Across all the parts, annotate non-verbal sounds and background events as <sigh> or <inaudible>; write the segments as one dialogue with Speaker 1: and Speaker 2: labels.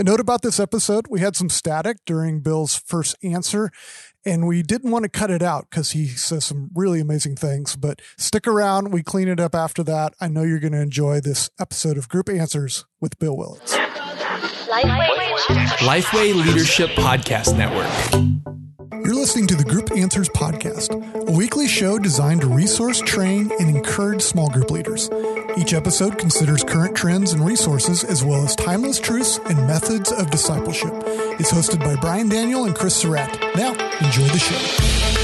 Speaker 1: A note about this episode we had some static during Bill's first answer, and we didn't want to cut it out because he says some really amazing things. But stick around, we clean it up after that. I know you're going to enjoy this episode of Group Answers with Bill Willits.
Speaker 2: Lifeway, Lifeway Leadership Podcast Network.
Speaker 1: You're listening to the Group Answers Podcast, a weekly show designed to resource, train, and encourage small group leaders. Each episode considers current trends and resources, as well as timeless truths and methods of discipleship. It's hosted by Brian Daniel and Chris Surratt. Now, enjoy the show.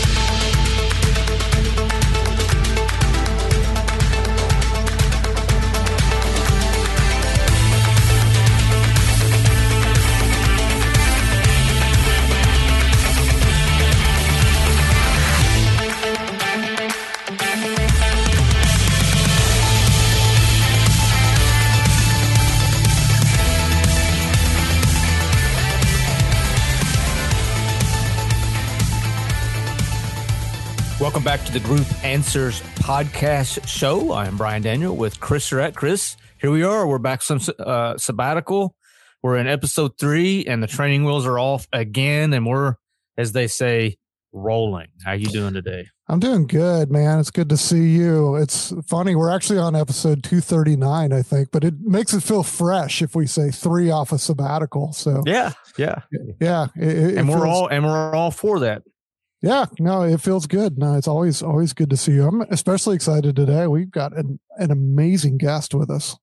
Speaker 2: Welcome back to the Group Answers podcast show. I am Brian Daniel with Chris Surratt. Chris, here we are. We're back some uh, sabbatical. We're in episode three, and the training wheels are off again, and we're, as they say, rolling. How you doing today?
Speaker 1: I'm doing good, man. It's good to see you. It's funny. We're actually on episode 239, I think, but it makes it feel fresh if we say three off a sabbatical. So
Speaker 2: yeah, yeah,
Speaker 1: yeah. It,
Speaker 2: and we're all and we're all for that.
Speaker 1: Yeah, no, it feels good. No, it's always always good to see you. I'm especially excited today. We've got an, an amazing guest with us.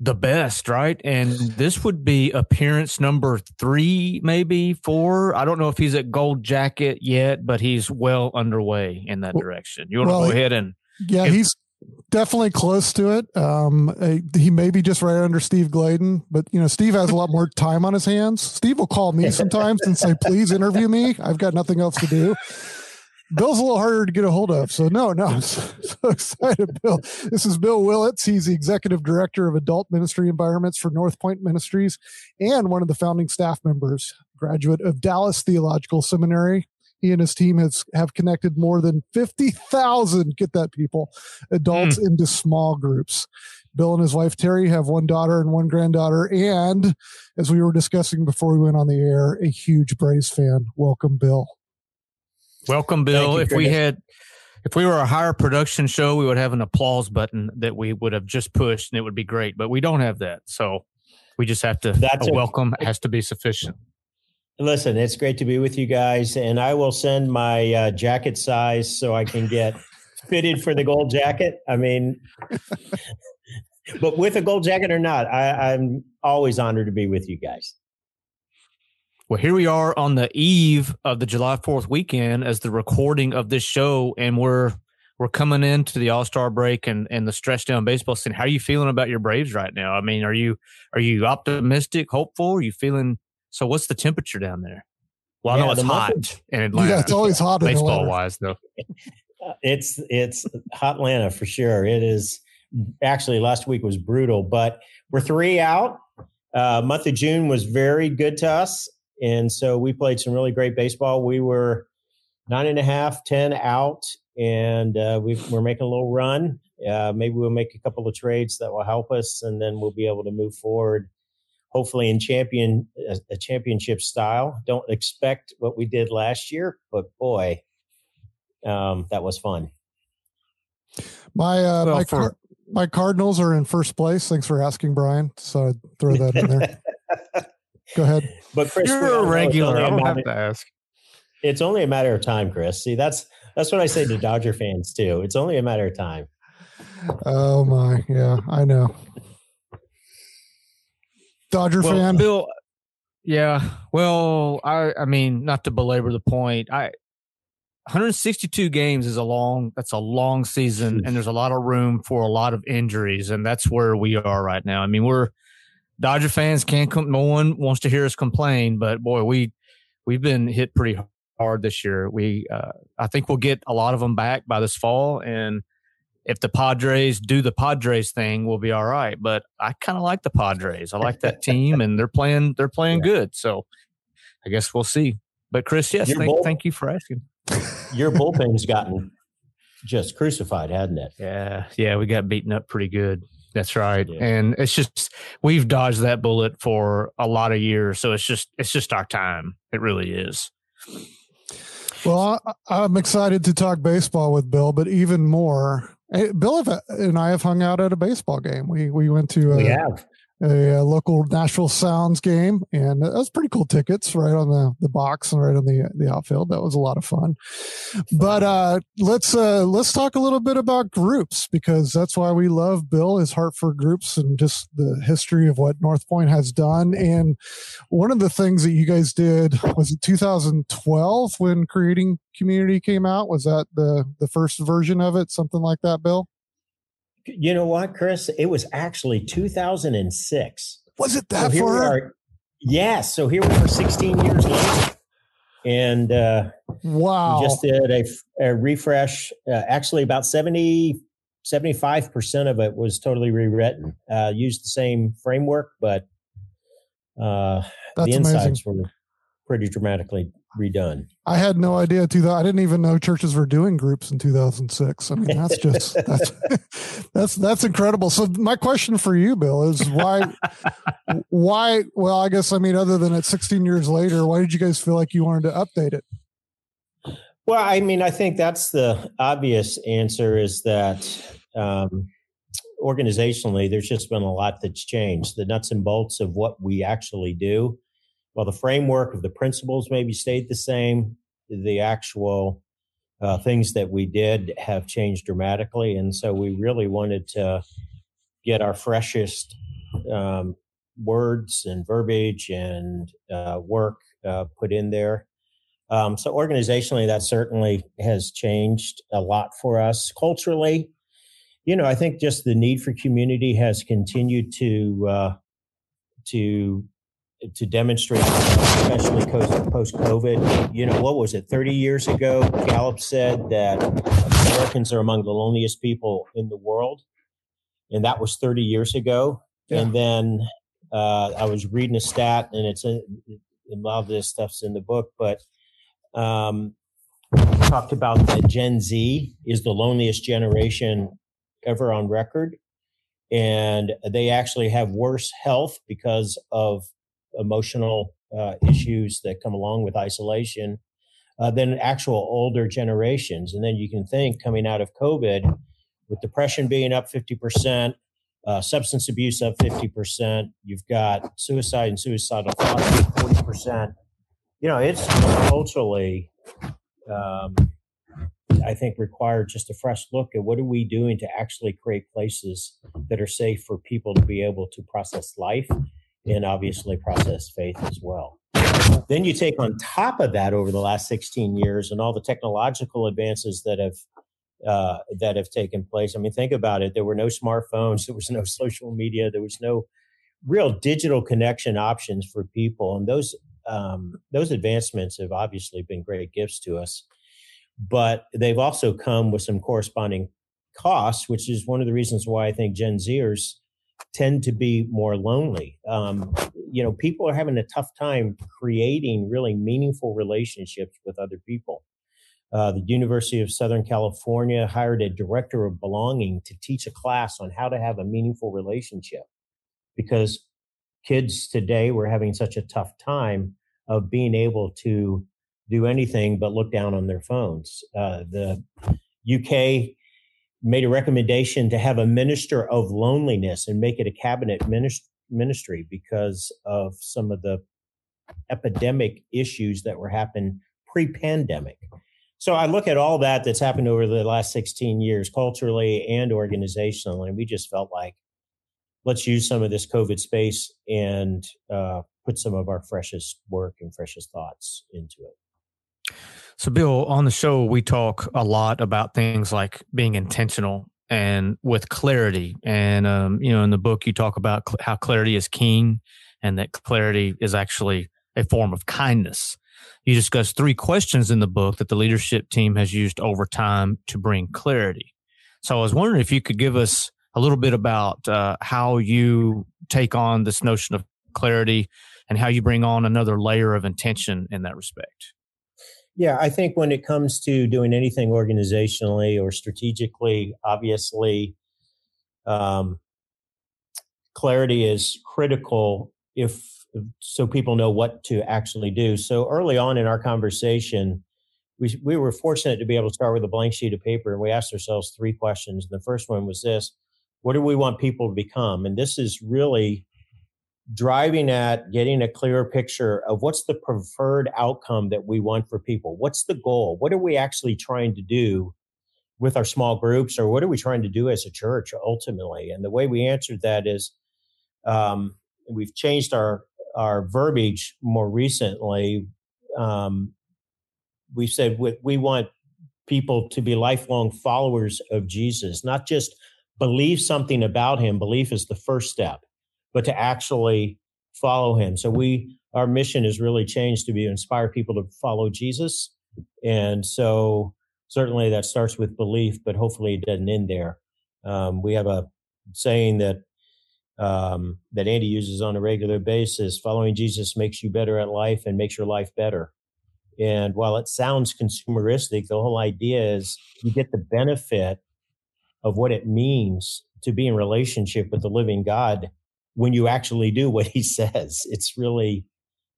Speaker 2: The best, right? And this would be appearance number three, maybe four. I don't know if he's at Gold Jacket yet, but he's well underway in that direction. You want well, to go ahead and
Speaker 1: yeah, he's definitely close to it. Um, he may be just right under Steve Gladen, but you know, Steve has a lot more time on his hands. Steve will call me sometimes and say, "Please interview me. I've got nothing else to do." Bill's a little harder to get a hold of. So no, no, I'm <laughs> so, so, excited, Bill. This is Bill Willits. He's the executive director of adult ministry environments for North Point Ministries and one of the founding staff members, graduate of Dallas Theological Seminary he and his team has have connected more than 50,000, get that people, adults mm. into small groups. Bill and his wife Terry have one daughter and one granddaughter. And as we were discussing before we went on the air, a huge Braves fan. Welcome, Bill.
Speaker 2: Welcome, Bill. You, if we had if we were a higher production show, we would have an applause button that we would have just pushed and it would be great. But we don't have that. So we just have to That's a welcome has to be sufficient.
Speaker 3: Listen, it's great to be with you guys, and I will send my uh, jacket size so I can get <laughs> fitted for the gold jacket. I mean, <laughs> but with a gold jacket or not, I, I'm always honored to be with you guys.
Speaker 2: Well, here we are on the eve of the July 4th weekend as the recording of this show, and we're we're coming into the All Star break and and the stretch down baseball scene. How are you feeling about your Braves right now? I mean, are you are you optimistic, hopeful? Are you feeling so what's the temperature down there? Well, I yeah, know it's <laughs> hot in Atlanta.
Speaker 1: Yeah, it's always hot
Speaker 2: baseball wise though. <laughs>
Speaker 3: It's it's hot Atlanta for sure. It is actually last week was brutal, but we're three out. Uh, month of June was very good to us, and so we played some really great baseball. We were nine and a half, ten out, and uh, we are making a little run. Uh, maybe we'll make a couple of trades that will help us, and then we'll be able to move forward hopefully in champion a championship style. Don't expect what we did last year, but boy, um, that was fun.
Speaker 1: My uh, well, my for, car- my Cardinals are in first place. Thanks for asking, Brian. So I'd throw that in there. <laughs> Go ahead.
Speaker 3: But Chris,
Speaker 2: you're a regular. I don't have to ask.
Speaker 3: It's only a matter of time, Chris. See, that's that's what I say to Dodger fans too. It's only a matter of time.
Speaker 1: Oh my, yeah, I know. Dodger
Speaker 2: well,
Speaker 1: fan.
Speaker 2: Bill, yeah. Well, I I mean, not to belabor the point, I 162 games is a long that's a long season and there's a lot of room for a lot of injuries and that's where we are right now. I mean, we're Dodger fans can't come no one wants to hear us complain, but boy, we we've been hit pretty hard this year. We uh, I think we'll get a lot of them back by this fall and if the Padres do the Padres thing, we'll be all right. But I kind of like the Padres. I like that <laughs> team, and they're playing. They're playing yeah. good. So I guess we'll see. But Chris, yes, thank, bull- thank you for asking.
Speaker 3: Your <laughs> bullpen's gotten just crucified, hadn't it?
Speaker 2: Yeah, yeah, we got beaten up pretty good. That's right. Yeah. And it's just we've dodged that bullet for a lot of years, so it's just it's just our time. It really is.
Speaker 1: Well, I, am excited to talk baseball with Bill, but even more, Bill and I have hung out at a baseball game. We we went to a,
Speaker 3: we have
Speaker 1: a, a, local Nashville Sounds game, and that was pretty cool tickets right on the, the box and right on the the outfield. That was a lot of fun. But uh, let's uh, let's talk a little bit about groups because that's why we love Bill his heart for groups and just the history of what North Point has done. And one of the things that you guys did was it 2012 when creating community came out. Was that the the first version of it? Something like that, Bill.
Speaker 3: You know what, Chris? It was actually 2006.
Speaker 1: Was it that so far?
Speaker 3: Yes. So here we are 16 years later. And uh,
Speaker 1: wow.
Speaker 3: We just did a, a refresh. Uh, actually, about 70, 75% of it was totally rewritten. Uh, used the same framework, but uh, the insights amazing. were pretty dramatically redone.
Speaker 1: I had no idea. Too, I didn't even know churches were doing groups in 2006. I mean, that's just <laughs> that's that's that's incredible. So, my question for you, Bill, is why why? Well, I guess I mean, other than it's 16 years later, why did you guys feel like you wanted to update it?
Speaker 3: Well, I mean, I think that's the obvious answer is that um, organizationally, there's just been a lot that's changed. The nuts and bolts of what we actually do while the framework of the principles maybe stayed the same, the actual uh, things that we did have changed dramatically. And so we really wanted to get our freshest um, words and verbiage and uh, work uh, put in there. Um, so organizationally, that certainly has changed a lot for us. Culturally, you know, I think just the need for community has continued to uh, to to demonstrate, especially post COVID. You know, what was it? Thirty years ago, Gallup said that Americans are among the loneliest people in the world, and that was thirty years ago. Yeah. And then uh, I was reading a stat, and it's a, a lot of this stuff's in the book, but um, talked about that Gen Z is the loneliest generation ever on record and they actually have worse health because of emotional uh, issues that come along with isolation uh, than actual older generations. And then you can think coming out of COVID, with depression being up 50%, uh, substance abuse up 50%, you've got suicide and suicidal thoughts 40%. You know, it's culturally, um, I think, required just a fresh look at what are we doing to actually create places that are safe for people to be able to process life and obviously process faith as well. Then you take on top of that over the last 16 years and all the technological advances that have uh, that have taken place. I mean, think about it. There were no smartphones. There was no <laughs> social media. There was no real digital connection options for people, and those um, those advancements have obviously been great gifts to us. But they've also come with some corresponding costs, which is one of the reasons why I think Gen Zers tend to be more lonely. Um, you know, people are having a tough time creating really meaningful relationships with other people. Uh, the University of Southern California hired a director of belonging to teach a class on how to have a meaningful relationship because kids today were having such a tough time of being able to do anything but look down on their phones. Uh, the UK made a recommendation to have a minister of loneliness and make it a cabinet ministry because of some of the epidemic issues that were happening pre-pandemic. So I look at all that that's happened over the last 16 years, culturally and organizationally, and we just felt like let's use some of this COVID space and uh, put some of our freshest work and freshest thoughts into it.
Speaker 2: So, Bill, on the show, we talk a lot about things like being intentional and with clarity. And, um, you know, in the book, you talk about cl- how clarity is king and that clarity is actually a form of kindness. You discuss three questions in the book that the leadership team has used over time to bring clarity. So, I was wondering if you could give us a little bit about uh, how you take on this notion of clarity and how you bring on another layer of intention in that respect.
Speaker 3: Yeah, I think when it comes to doing anything organizationally or strategically, obviously, um, clarity is critical if so people know what to actually do. So early on in our conversation, we, we were fortunate to be able to start with a blank sheet of paper and we asked ourselves three questions. And the first one was this What do we want people to become? And this is really driving at getting a clearer picture of what's the preferred outcome that we want for people. What's the goal? What are we actually trying to do with our small groups, or what are we trying to do as a church ultimately? And the way we answered that is um, we've changed our our verbiage more recently. Um, we said we, we want people to be lifelong followers of Jesus, not just believe something about him. Belief is the first step but to actually follow him. So we our mission has really changed to be inspire people to follow Jesus. And so certainly that starts with belief, but hopefully it doesn't end there. Um, we have a saying that um, that Andy uses on a regular basis: "Following Jesus makes you better at life and makes your life better." And while it sounds consumeristic, the whole idea is you get the benefit of what it means to be in relationship with the living God when you actually do what he <laughs> says. It's really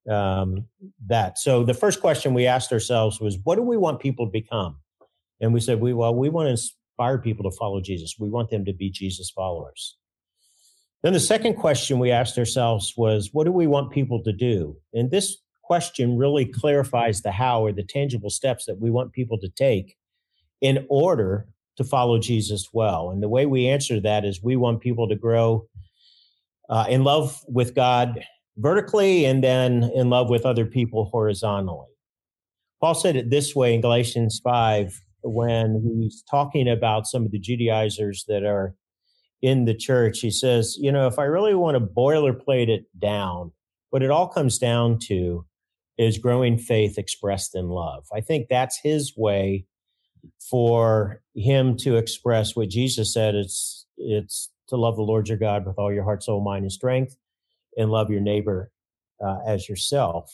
Speaker 3: um, that. So the first question we asked ourselves was, what do we want people to become? And we said, we well, we want to inspire people to follow Jesus. We want them to be Jesus followers. Then the second question we asked ourselves was, what do we want people to do? And this question really clarifies the how or the tangible steps that we want people to take in order to follow Jesus well. And the way we answer that is we want people to grow uh, in love with God vertically and then in love with other people horizontally. Paul said it this way in Galatians 5 when he's talking about some of the Judaizers that are in the church. He says, You know, if I really want to boilerplate it down, what it all comes down to is growing faith expressed in love. I think that's his way for him to express what Jesus said. It's it's to love the Lord your God with all your heart, soul, mind, and strength, and love your neighbor uh, as yourself.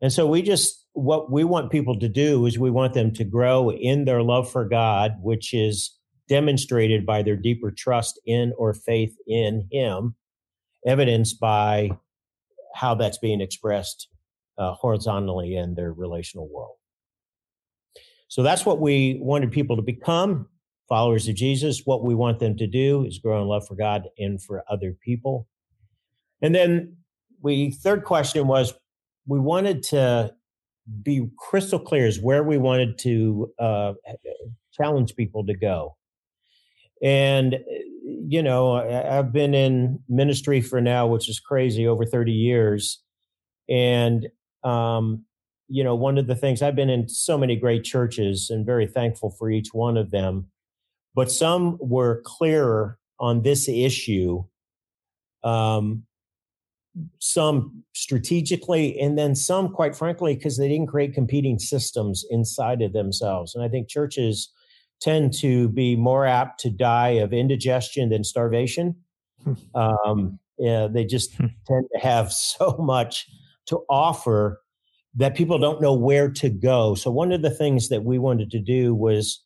Speaker 3: And so we just, what we want people to do is we want them to grow in their love for God, which is demonstrated by their deeper trust in or faith in Him, evidenced by how that's being expressed uh, horizontally in their relational world. So that's what we wanted people to become followers of Jesus, what we want them to do is grow in love for God and for other people. And then we third question was we wanted to be crystal clear as where we wanted to uh, challenge people to go. And you know, I've been in ministry for now, which is crazy, over 30 years. And um, you know, one of the things I've been in so many great churches and very thankful for each one of them but some were clearer on this issue. Um, some strategically, and then some, quite frankly, because they didn't create competing systems inside of themselves. And I think churches tend to be more apt to die of indigestion than starvation. <laughs> Um, yeah, they just hmm. tend to have <laughs> so much to offer that people don't know where to go. So, one of the things that we wanted to do was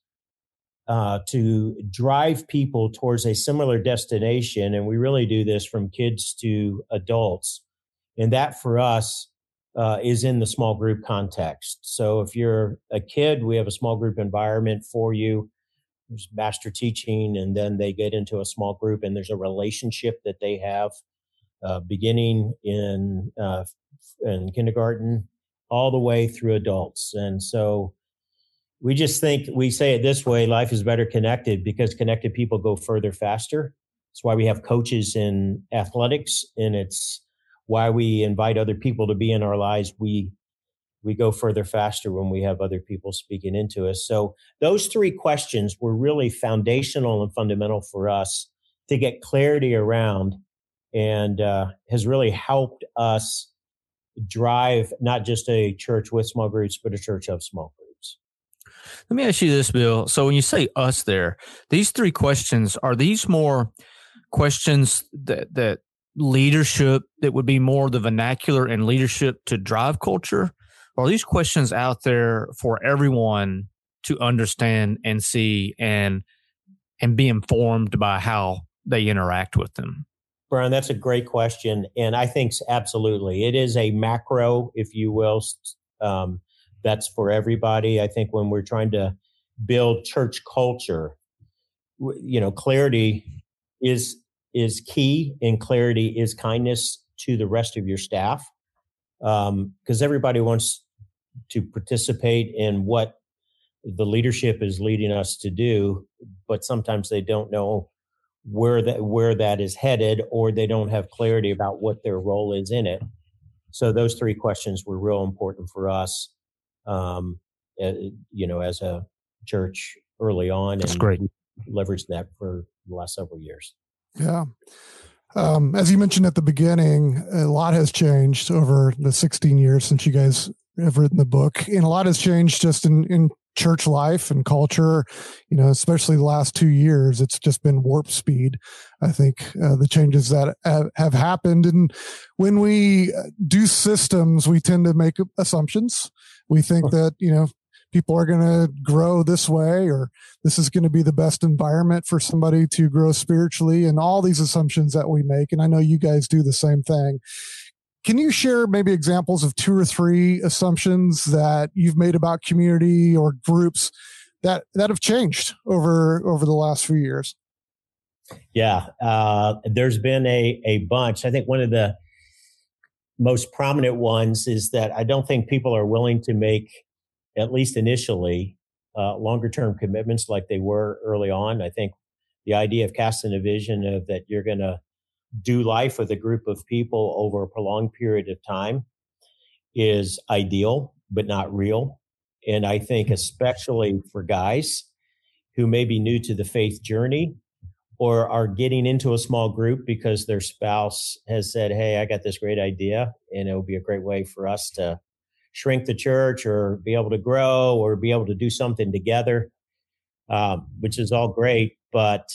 Speaker 3: uh, to drive people towards a similar destination. And we really do this from kids to adults. And that for us uh, is in the small group context. So if you're a kid, we have a small group environment for you. There's master teaching, and then they get into a small group, and there's a relationship that they have uh, beginning in uh, in kindergarten all the way through adults. And so we just think we say it this way life is better connected because connected people go further faster. That's why we have coaches in athletics and it's why we invite other people to be in our lives. We we go further faster when we have other people speaking into us. So those three questions were really foundational and fundamental for us to get clarity around and uh, has really helped us drive not just a church with small groups but a church of small
Speaker 2: let me ask you this, Bill. So when you say us there, these three questions are these more questions that that leadership that would be more the vernacular and leadership to drive culture? Or are these questions out there for everyone to understand and see and and be informed by how they interact with them?
Speaker 3: Brian, that's a great question. And I think absolutely it is a macro, if you will. Um, that's for everybody. I think when we're trying to build church culture, you know, clarity is is key, and clarity is kindness to the rest of your staff, because um, everybody wants to participate in what the leadership is leading us to do, but sometimes they don't know where that where that is headed, or they don't have clarity about what their role is in it. So those three questions were real important for us, um, uh, you know, as a church early on.
Speaker 2: That's and great.
Speaker 3: Leveraged that for the last several years.
Speaker 1: Yeah. Um, as you mentioned at the beginning, a lot has changed over the 16 years since you guys have written the book, and a lot has changed just in, in church life and culture. You know, especially the last two years, it's just been warp speed. I think uh, the changes that have, have happened, and when we do systems, we tend to make assumptions. We think that you know people are going to grow this way or this is going to be the best environment for somebody to grow spiritually and all these assumptions that we make and i know you guys do the same thing can you share maybe examples of two or three assumptions that you've made about community or groups that that have changed over over the last few years
Speaker 3: yeah uh, there's been a a bunch i think one of the most prominent ones is that i don't think people are willing to make at least initially, uh, longer term commitments like they were early on. I think the idea of casting a vision of that you're going to do life with a group of people over a prolonged period of time is ideal, but not real. And I think, especially for guys who may be new to the faith journey or are getting into a small group because their spouse has said, Hey, I got this great idea, and it will be a great way for us to shrink the church or be able to grow or be able to do something together, um, which is all great. But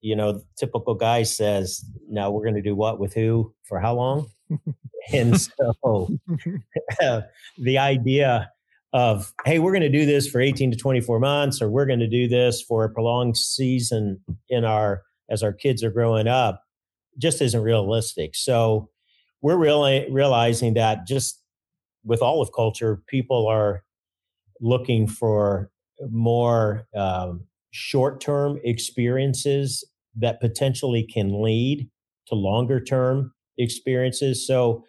Speaker 3: you know, typical guy says, "Now we're going to do what? With who? For how long?" <laughs> and so the idea of hey we're going to do this for 18 to 24 months or we're going to do this for a prolonged season in our as our kids are growing up just isn't realistic. So we're really realizing that just with all of culture, people are looking for more um, short term experiences that potentially can lead to longer term experiences. So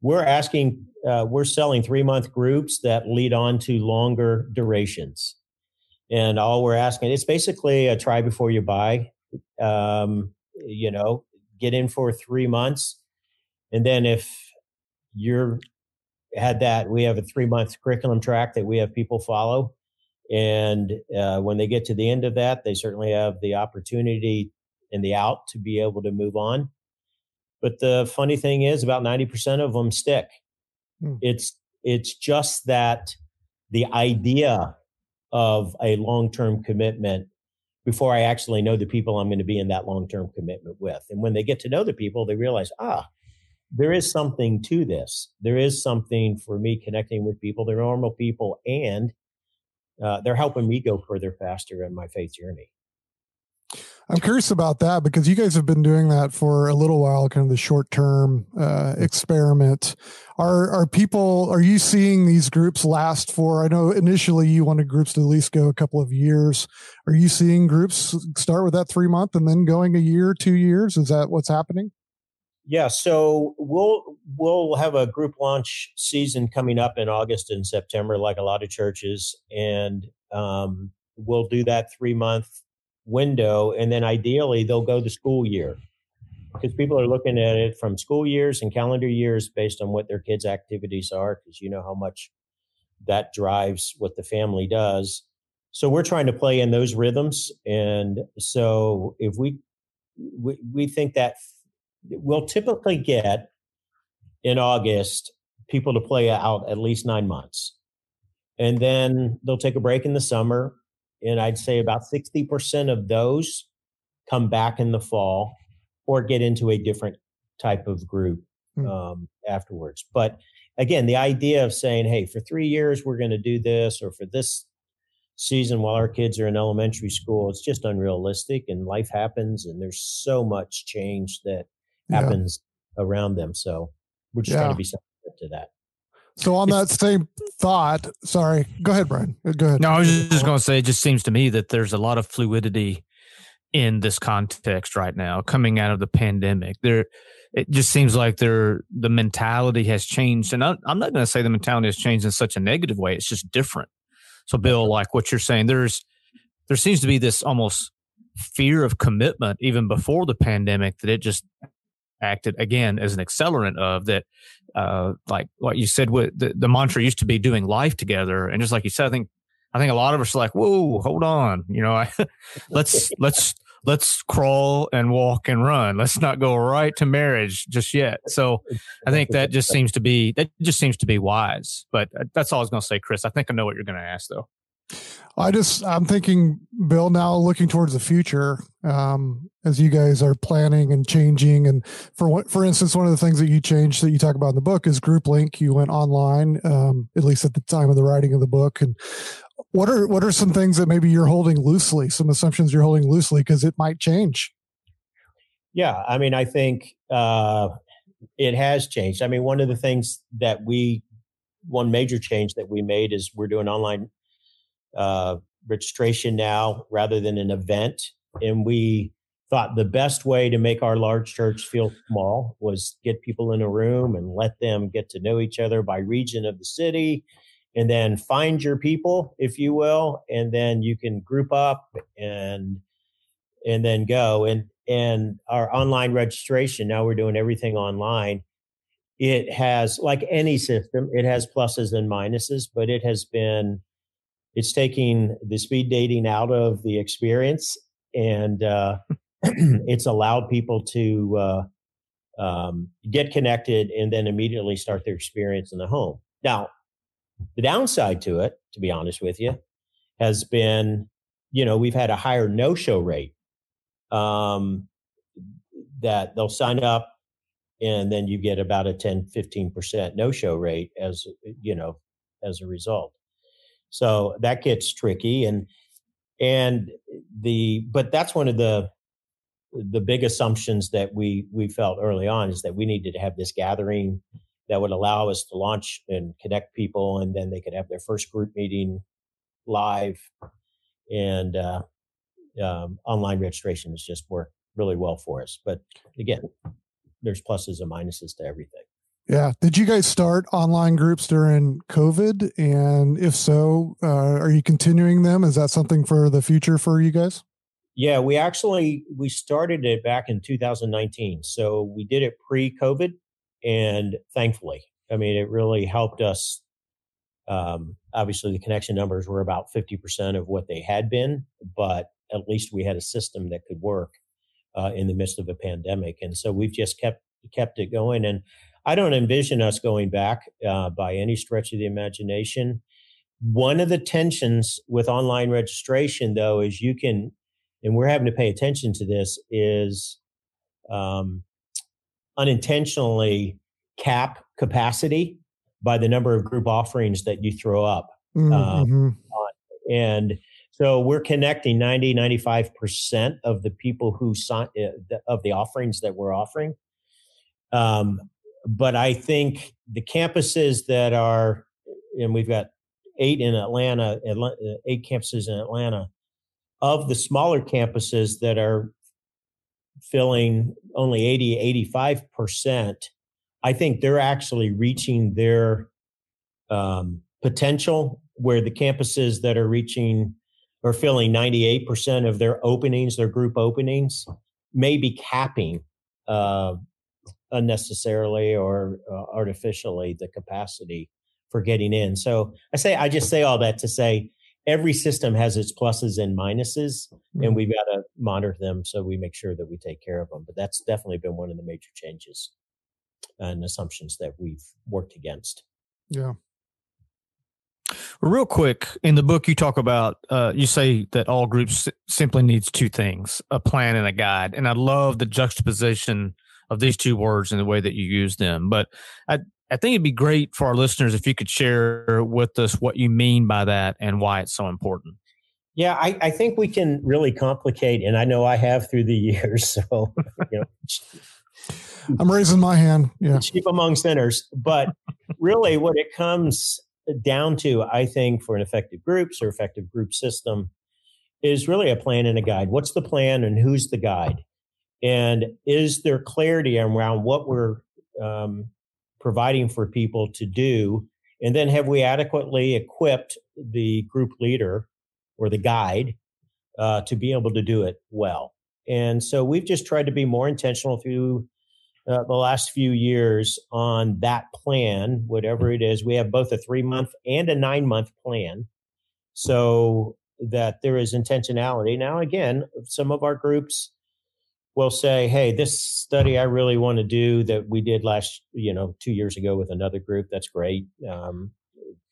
Speaker 3: we're asking, uh, we're selling three month groups that lead on to longer durations. And all we're asking, it's basically a try before you buy. Um, you know, get in for three months. And then if you're had that. We have a three month curriculum track that we have people follow. And uh, when they get to the end of that, they certainly have the opportunity and the out to be able to move on. But the funny thing is, about 90% of them stick. Hmm. It's, it's just that the idea of a long term commitment before I actually know the people I'm going to be in that long term commitment with. And when they get to know the people, they realize, ah, there is something to this. There is something for me connecting with people. They're normal people, and uh, they're helping me go further faster in my faith journey.
Speaker 1: I'm curious about that because you guys have been doing that for a little while, kind of the short term uh, experiment. Are are people? Are you seeing these groups last for? I know initially you wanted groups to at least go a couple of years. Are you seeing groups start with that three month and then going a year, two years? Is that what's happening?
Speaker 3: Yeah, so we'll we'll have a group launch season coming up in August and September, like a lot of churches, and um, we'll do that three month window, and then ideally they'll go the school year because people are looking at it from school years and calendar years based on what their kids' activities are, because you know how much that drives what the family does. So we're trying to play in those rhythms, and so if we we, we think that we'll typically get in August people to play out at least nine months. And then they'll take a break in the summer. And I'd say about 60% of those come back in the fall or get into a different type of group hmm. um, afterwards. But again, the idea of saying, hey, for three years, we're going to do this, or for this season while our kids are in elementary school, it's just unrealistic and life happens and there's so much change that happens yeah. around them. So we're just yeah. trying to be sensitive to that.
Speaker 1: So on that same thought, sorry, go ahead, Brian. Go ahead.
Speaker 2: No, I was just going to say, it just seems to me that there's a lot of fluidity in this context right now, coming out of the pandemic. There, it just seems like there the mentality has changed, and I, I'm not going to say the mentality has changed in such a negative way. It's just different. So, Bill, like what you're saying, there's there seems to be this almost fear of commitment even before the pandemic that it just acted again as an accelerant of that uh, like what you said with the, the mantra used to be doing life together. And just like you said i think i think a lot of us are like whoa hold on. You know I, <laughs> let's let's let's crawl and walk and run. Let's not go right to marriage just yet. So i think that just seems to be that just seems to be wise. But uh, that's all i was going to say chris. I think i know what you're going to ask though
Speaker 1: I just I'm thinking, Bill, now looking towards the future, um, as you guys are planning and changing. And for what, for instance, one of the things that you changed that you talk about in the book is Group Link. You went online, um, at least at the time of the writing of the book. And what are what are some things that maybe you're holding loosely? Some assumptions you're holding loosely because it might change.
Speaker 3: Yeah, I mean, I think uh, it has changed. I mean, one of the things that we one major change that we made is we're doing online uh, registration now rather than an event. And we thought the best way to make our large church feel small was get people in a room and let them get to know each other by region of the city and then find your people if you will and then you can group up and and then go and and our online registration now we're doing everything online it has like any system it has pluses and minuses but it has been it's taking the speed dating out of the experience and uh, <clears throat> it's allowed people to uh, um, get connected and then immediately start their experience in the home. Now, the downside to it, to be honest with you, has been, you know, we've had a higher no show rate. Um, that they'll sign up and then you get about a 10, 15% no show rate as, you know, as a result. So that gets tricky and and the but that's one of the the big assumptions that we we felt early on is that we needed to have this gathering that would allow us to launch and connect people and then they could have their first group meeting live and uh, um, online registration has just worked really well for us. But again there's pluses and minuses to everything
Speaker 1: yeah. Did you guys start online groups during COVID? And if so, uh, are you continuing them? Is that something for the future for you guys?
Speaker 3: Yeah, we actually we started it back in 2019. So we did it pre-COVID, and thankfully, I mean, it really helped us. Um, obviously, the connection numbers were about 50% of what they had been, but at least we had a system that could work uh, in the midst of a pandemic, and so we've just kept kept it going. And I don't envision us going back uh, by any stretch of the imagination. One of the tensions with online registration, though, is you can, and we're having to pay attention to this, is um, unintentionally cap capacity by the number of group offerings that you throw up. Mm-hmm. Um, and so we're connecting 90, 95% of the people who sign, uh, of the offerings that we're offering. Um, but I think the campuses that are, and we've got eight in Atlanta, uh, eight campuses in Atlanta. Of the smaller campuses that are filling only 80, 85%, I think they're actually reaching their um, potential where the campuses that are reaching or filling 98% of their openings, their group openings, may be capping uh, unnecessarily or uh, artificially the capacity for getting in. So I say I just say all that to say every system has its pluses and minuses, mm-hmm. and we've got to monitor them so we make sure that we take care of them. But that's definitely been one of the major changes and assumptions that we've worked against.
Speaker 1: Yeah.
Speaker 2: Real quick, in the book, you talk about, uh, you say that all groups simply needs two things, a plan and a guide. And I love the juxtaposition of these two words and the way that you use them. But I, I think it'd be great for our listeners if you could share with us what you mean by that and why it's so important.
Speaker 3: Yeah, I, I think we can really complicate, and I know I have through the <laughs> years. So, you know,
Speaker 1: I'm raising my hand. Yeah.
Speaker 3: Chief among sinners. But really, what it comes down to, I think, for an effective groups or effective group system is really a plan and a guide. What's the plan and who's the guide? And is there clarity around what we're um, providing for people to do? And then have we adequately equipped the group leader or the guide uh, to be able to do it well? And so we've just tried to be more intentional through uh, the last few years on that plan, whatever it is. We have both a three month and a nine month plan so that there is intentionality. Now, again, some of our groups will say, hey, this study I really want to do that we did last, you know, two years ago with another group. That's great. Um,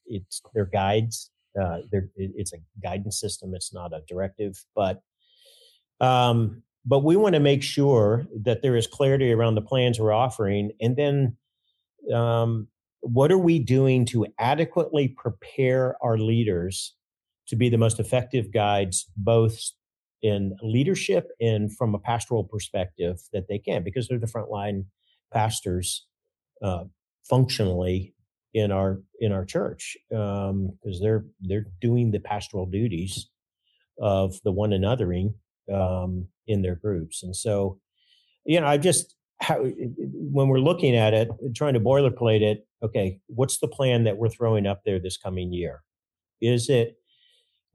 Speaker 3: it's their guides. Uh, it's a guidance system. It's not a directive, but um, but we want to make sure that there is clarity around the plans we're offering and then um, what are we doing to adequately prepare our leaders to be the most effective guides both in leadership and from a pastoral perspective that they can because they're the frontline pastors uh, functionally in our in our church because um, they're they're doing the pastoral duties of the one anothering um, in their groups. And so, you know, I just how, when we're looking at it, trying to boilerplate it. Okay, what's the plan that we're throwing up there this coming year? Is it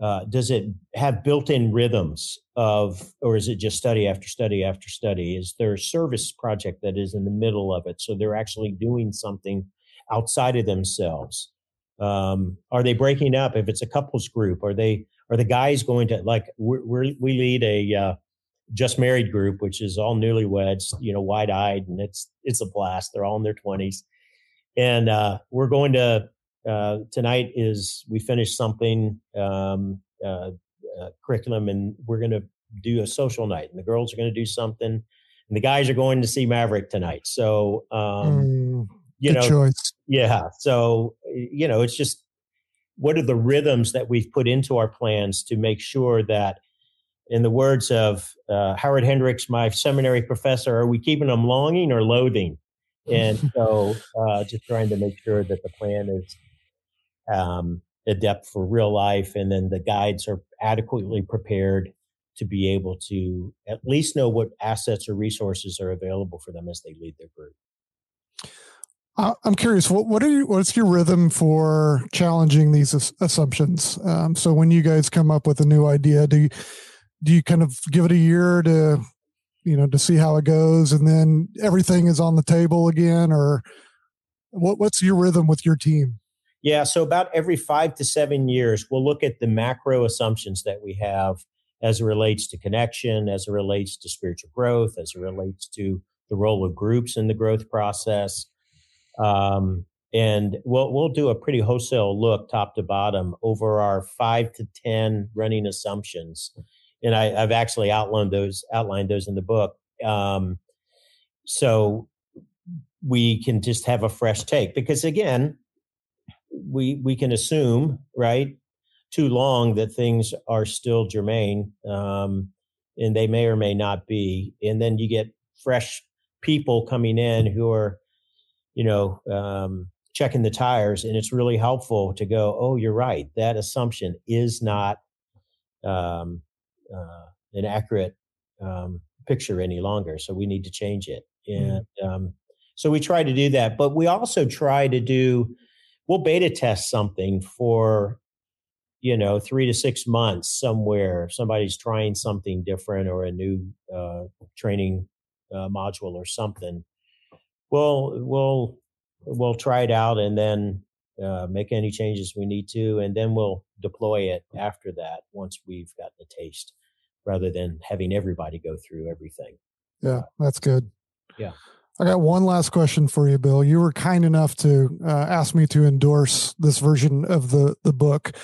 Speaker 3: uh, does it have built-in rhythms of, or is it just study after study after study? Is there a service project that is in the middle of it, so they're actually doing something outside of themselves? Um, are they breaking up? If it's a couples group, are they are the guys going to like we're, we're we lead a uh, just married group, which is all newlyweds, you know, wide eyed, and it's it's a blast. They're all in their twenties, and uh, we're going to uh, tonight. Is we finish something um, uh, uh, curriculum, and we're going to do a social night, and the girls are going to do something, and the guys are going to see Maverick tonight. So, um,
Speaker 1: mm, you know, choice.
Speaker 3: yeah. So you know, it's just what are the rhythms that we've put into our plans to make sure that in the words of uh, howard hendricks my seminary professor are we keeping them longing or loathing and <laughs> so uh, just trying to make sure that the plan is um, adept for real life and then the guides are adequately prepared to be able to at least know what assets or resources are available for them as they lead their group
Speaker 1: I'm curious. What what are you, what's your rhythm for challenging these assumptions? Um, so when you guys come up with a new idea, do you do you kind of give it a year to you know to see how it goes, and then everything is on the table again, or what what's your rhythm with your team?
Speaker 3: Yeah, so about every five to seven years, we'll look at the macro assumptions that we have as it relates to connection, as it relates to spiritual growth, as it relates to the role of groups in the growth process um, and we'll we'll do a pretty wholesale look top to bottom over our five to ten running assumptions, and I, have actually outlined those outlined those in the book. Um, so we can just have a fresh take because again, we we can assume right too long that things are still germane, um, and they may or may not be, and then you get fresh people coming in who are you know, um, checking the tires, and it's really helpful to go, oh, you're right. That assumption is not um, uh, an accurate um, picture any longer, so we need to change it. Mm. And um, so we try to do that, but we also try to do. We'll beta test something for you know three to six months somewhere somebody's trying something different or a new uh, training uh, module or something we'll we'll we'll try it out and then uh, make any changes we need to, and then we'll deploy it after that once we've got the taste, rather than having everybody go through everything.
Speaker 1: Yeah, that's good.
Speaker 3: Yeah.
Speaker 1: I got one last question for you, Bill. You were kind enough to uh, ask me to endorse this version of the the book.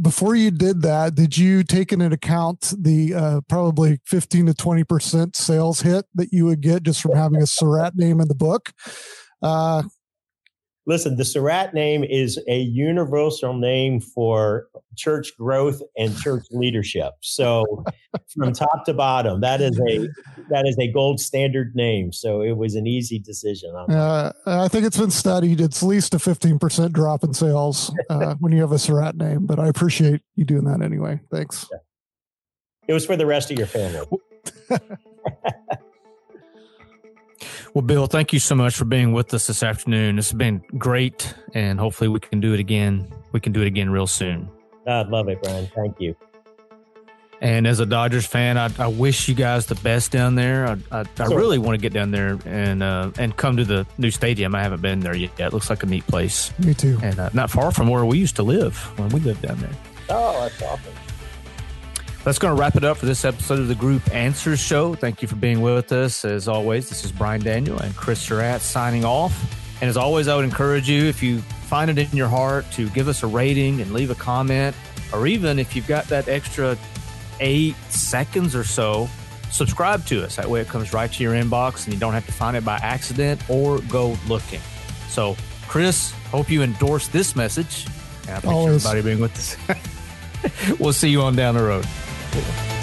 Speaker 1: Before you did that, did you take into account the uh, probably fifteen to twenty percent sales hit that you would get just from having a Surratt name in the book? Uh,
Speaker 3: listen, the Surratt name is a universal name for church growth and church leadership. So <laughs> from top to bottom, that is a that is a gold standard name. So it was an easy decision.
Speaker 1: Uh, I think it's been studied. It's at least a 15% drop in sales uh, <laughs> when you have a Surratt name, but I appreciate you doing that anyway. Thanks.
Speaker 3: It was for the rest of your family. <laughs>
Speaker 2: Well, Bill, thank you so much for being with us this afternoon. It's been great, and hopefully we can do it again. We can do it again real soon.
Speaker 3: I'd love it, Brian. Thank you.
Speaker 2: And as a Dodgers fan, I, I wish you guys the best down there. I, I, I really want to get down there and uh, and come to the new stadium. I haven't been there yet. It looks like a neat place.
Speaker 1: Me too.
Speaker 2: And uh, not far from where we used to live when we lived down there.
Speaker 3: Oh, that's awesome.
Speaker 2: That's going to wrap it up for this episode of the Group Answers Show. Thank you for being with us. As always, this is Brian Daniel and Chris Surratt signing off. And as always, I would encourage you, if you find it in your heart, to give us a rating and leave a comment, or even if you've got that extra eight seconds or so, subscribe to us. That way it comes right to your inbox and you don't have to find it by accident or go looking. So, Chris, hope you endorse this message. And I appreciate everybody being with us. <laughs> we'll see you on down the road. Cool.